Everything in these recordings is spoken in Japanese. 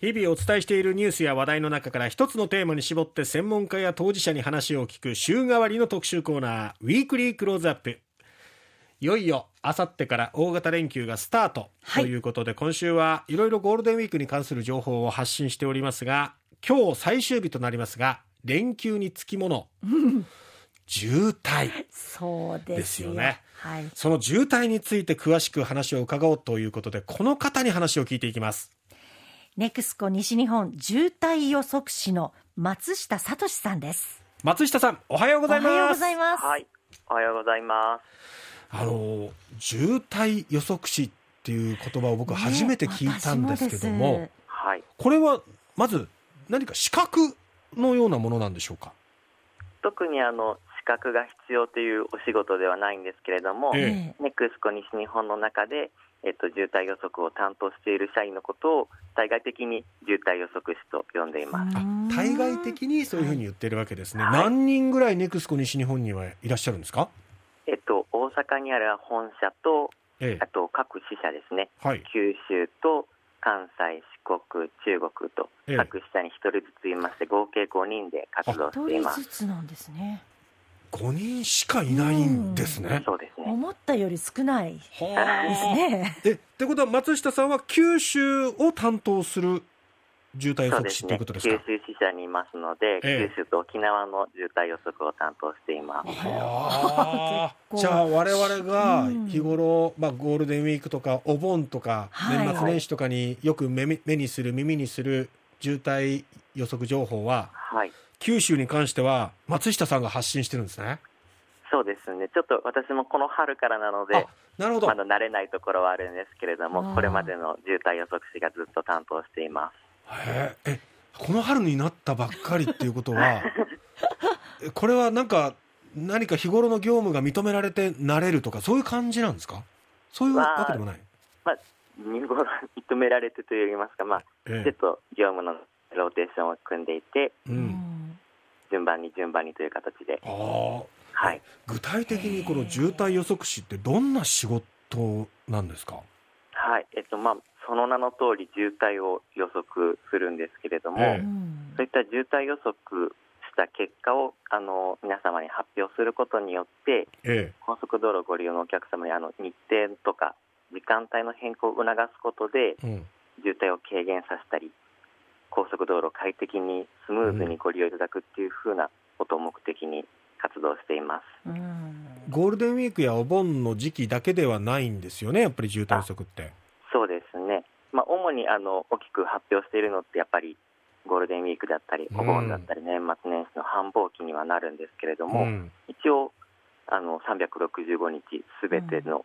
日々お伝えしているニュースや話題の中から一つのテーマに絞って専門家や当事者に話を聞く週替わりの特集コーナーウィークリークローズアップいよいよあさってから大型連休がスタート。ということで、今週はいろいろゴールデンウィークに関する情報を発信しておりますが今日最終日となりますが連休につきもの。渋滞。ですよね。はい。その渋滞について詳しく話を伺おうということでこの方に話を聞いていきますネクスコ西日本渋滞予測士の松下聡さんです。松下さんおはようございますおはようございます。はい、おはようございます。あの渋滞予測士っていう言葉を僕初めて聞いたんですけども,、ねはい、これはまず何か資格のようなものなんでしょうか？特にあの資格が必要というお仕事ではないんですけれども、え私もですねネクスコ西日本の中で、えっと、渋滞予測を担当している社員のことを対外的に渋滞予測士と呼んでいます。対外的にそういうふうに言ってるわけですね、はい。何人ぐらいネクスコ西日本にはいらっしゃるんですか？えっと、大阪にある本社と、えあと各支社ですね、はい。九州と関西、四国、中国とええ。各支社に1人ずついまして、合計5人で活動してい一ます。人ずつなんですね。5人しかいないんですね、そうですね。思ったより少ないですはあね。えってことは松下さんは九州を担当する渋滞予測士というそうですね。九ことですか？州支社にいますので、ええ九州と沖縄の渋滞予測を担当しています。じゃあ我々がうん日頃、まあ、ゴールデンウィークとかお盆とか、はい年末年始とかによく目み目にする耳にする渋滞予測情報ははい。九州に関しては松下さんが発信してるんですね。そうですね。ちょっと私もこの春からなのであ、なるほど。まだ慣れないところはあるんですけれども、これまでの渋滞予測士がずっと担当しています。へええこの春になったばっかりっていうことは えこれはなんか何か日頃の業務が認められてなれるとかそういう感じなんですか？そういうわけでもない、まあ、見頃認められてといいますか、まあ、えちょっと業務のローテーションを組んでいて、えう、うんん順番に順番にという形で、はい。具体的にこの渋滞予測士ってどんな仕事なんですか？はい。えっと、まあ、その名の通り渋滞を予測するんですけれども、そういった渋滞予測した結果をあの皆様に発表することによってえ高速道路をご利用のお客様にあの日程とか時間帯の変更を促すことでえうん。渋滞を軽減させたり高速道路を快適にスムーズにご利用いただくっていうふうなことを目的に活動しています。うん。ゴールデンウィークやお盆の時期だけではないんですよねやっぱり渋滞予測って。そうですね。まあ、主にあの大きく発表しているのってやっぱりゴールデンウィークだったりお盆だったり年末年始の繁忙期にはなるんですけれども、ん。一応あの365日すべての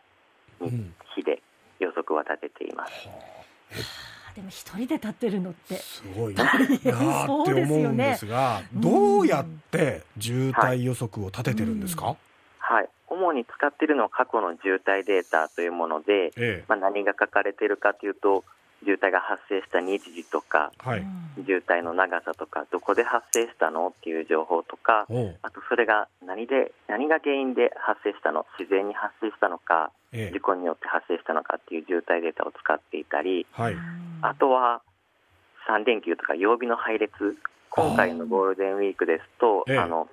うん。日で予測は立てています。でも一人で立ってるのって。すごいな。って思うんですよね。ですがうん。どうやって渋滞予測を立ててるんですか、はい、主に使っているのは過去の渋滞データというもので、ええ。まあ、何が書かれているかというと渋滞が発生した日時とかはい、うん。渋滞の長さとかどこで発生したのっていう情報とかあとそれが何で何が原因で発生したの自然に発生したのかええ。事故によって発生したのかっていう渋滞データを使っていたりはいあとは3連休とか曜日の配列今回のゴールデンウィークですとええ。あの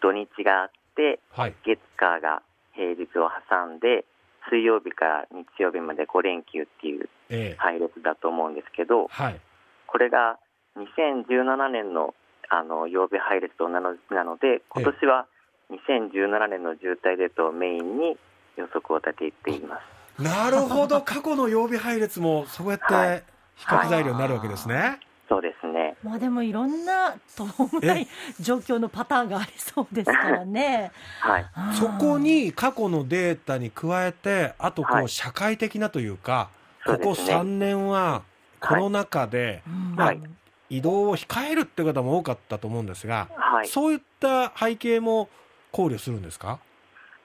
土日があってはい。月火が平日を挟んで水曜日から日曜日まで5連休っていうええ。配列だと思うんですけどはい。これが2017年のあの曜日配列と同じなので今年は2017年の渋滞データをメインに予測を立てています。なるほど。過去の曜日配列もそうやはって比較材料になるわけですね、そうですね。まあでもいろんなともない状況のパターンがありそうですからね。はい。そこに過去のデータに加えてあとこはい。う社会的なというか、そうここですね。3年はコロナ禍でうん。まあはい。移動を控えるって方も多かったと思うんですが、はい。そういった背景も考慮するんですか？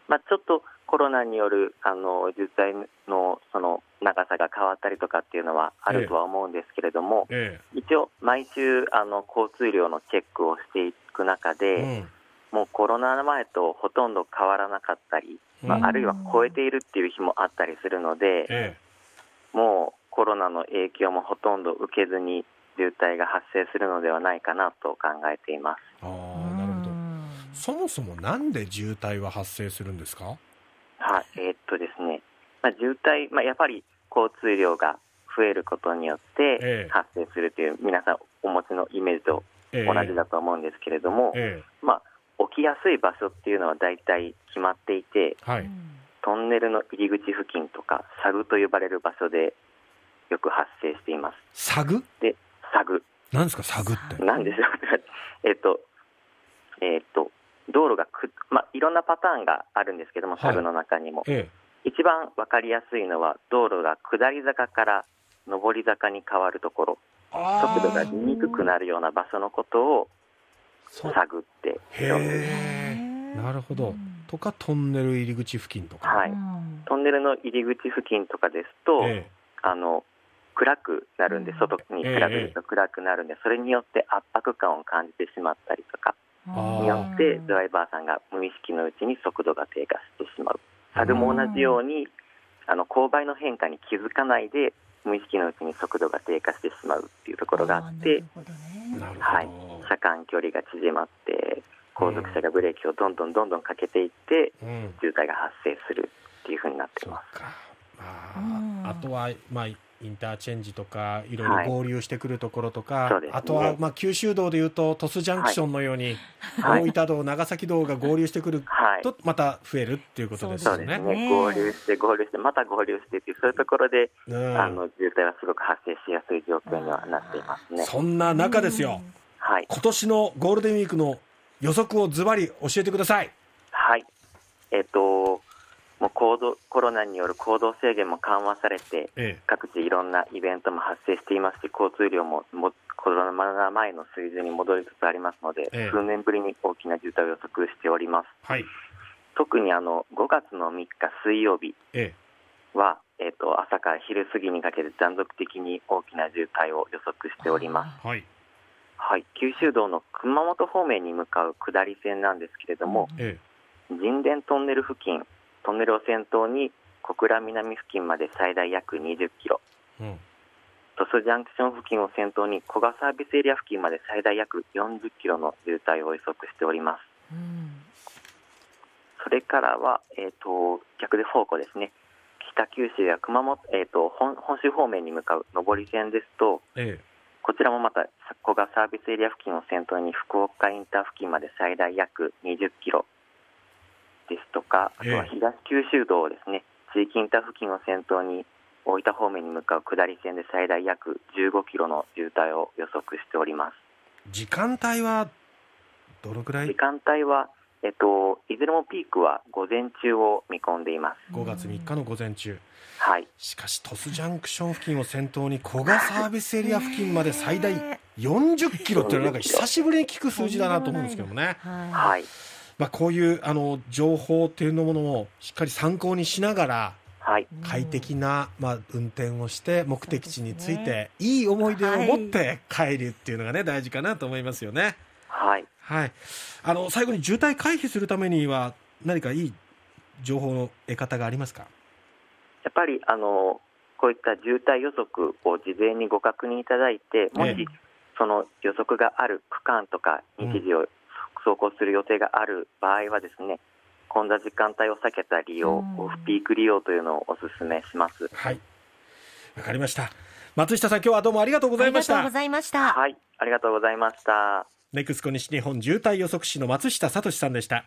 まあ、ちょっとコロナによるあの渋滞のその長さが変わったりとかっていうのはあるとは思うんですけれども、え一応毎週あの交通量のチェックをしていく中えで、うん。もうコロナ前とほとんど変わらなかったり、まうん。あ、あるいは超えているっていう日もあったりするので、えもうコロナの影響もほとんど受けずに渋滞が発生するのではないかなと考えています。ああなるほど。そもそもなんで渋滞は発生するんですか？はい、えーっとですね、まあ、渋滞、まあ、やっぱり交通量が増えることによってええ。発生するという皆さんお持ちのイメージとええ。同じだと思うんですけれども、えまあ、起きやすい場所っていうのは大体決まっていてえはい。トンネルの入り口付近とかサグと呼ばれる場所でよく発生しています。サグ？でサグ。なんですかサグって？なんでしょうえっとえっと道路がく、まあ、いろんなパターンがあるんですけども、はい。サグの中にも、え一番わかりやすいのは道路が下り坂から上り坂に変わるところ。速度があ出にくくなるような場所のことを探ってへえなるほど。とかトンネル入り口付近とか。はい。うん。トンネルの入り口付近とかですと、えあの暗くなるんでうん。外に比べると暗くなるんでそれによって圧迫感を感じてしまったりとかによってドライバーさんが無意識のうちに速度が低下してしまうサグも同じようにあの勾配の変化に気づかないで無意識のうちに速度が低下してしまうっていうところがあってはい。車間距離が縮まって後続車がブレーキをどんどんどんどんかけていってうん。渋滞が発生するっていうふうになってまか、まうん。あ、あとは、まあ、インターチェンジとかいろいろはい。合流してくるところとか、そうですね。あとは、まあ、九州道でいうと鳥栖ジャンクションのように、はい。大分道長崎道が合流してくるとまた増えるっていうことですよね。そうですねね。合流して合流してまた合流してっていうそういうところで、うん。あの渋滞はすごく発生しやすい状況にはなっていますね。そんな中ですよ、はい。今年のゴールデンウィークの予測をズバリ教えてください。はい。えっ、と、もう行動、コロナによる行動制限も緩和されて、え各地いろんなイベントも発生していますし、交通量ももコロナ前の水準に戻りつつありますので、ええ。数年ぶりに大きな渋滞を予測しております。はい、特にあの5月の3日水曜日えは、えっと朝から昼過ぎにかけて断続的に大きな渋滞を予測しております。え、はい、はい、九州道の熊本方面に向かう下り線なんですけれども、え。神殿トンネル付近、トンネルを先頭に小倉南付近まで最大約20キロ、え、うん、鳥栖ジャンクション付近を先頭に古賀サービスエリア付近まで最大約40キロの渋滞を予測しております。うん。それからは、えー、と逆で方向ですね、北九州や熊本、えー、と本本州方面に向かう上り線ですと、えこちらもまた古賀サービスエリア付近を先頭に福岡インター付近まで最大約20キロですとか、あとはええ東九州道ですね、地域インター付近を先頭に大分方面に向かう下り線で最大約15キロの渋滞を予測しております。え、時間帯はどのくらい？時間帯は、えっと、いずれもピークは午前中を見込んでいます。5月3日の午前中。はい。しかし鳥栖ジャンクション付近を先頭に古賀サービスエリア付近まで最大40キロっていうのはなんか久しぶりに聞く数字だなと思うんですけどもね、はいはい。まあ、こういうあの情報っていうのものをしっかり参考にしながらはい。快適な、まあ、運転をして目的地についていい思い出を持って帰るっていうのがね大事かなと思いますよね。はい。はい、あの最後に渋滞回避するためには何かいい情報の得方がありますか？やっぱり、あの、こういった渋滞予測を事前にご確認いただいて、もし、ええその予測がある区間とか日時を走行する予定がある場合はですね、混んだ時間帯を避けた利用、うんオフピーク利用というのをお勧めします。はいわかりました松下さん今日はどうもありがとうございましたありがとうございました。はい。ありがとうございました。ネクスコ西日本渋滞予測士の松下聡さんでした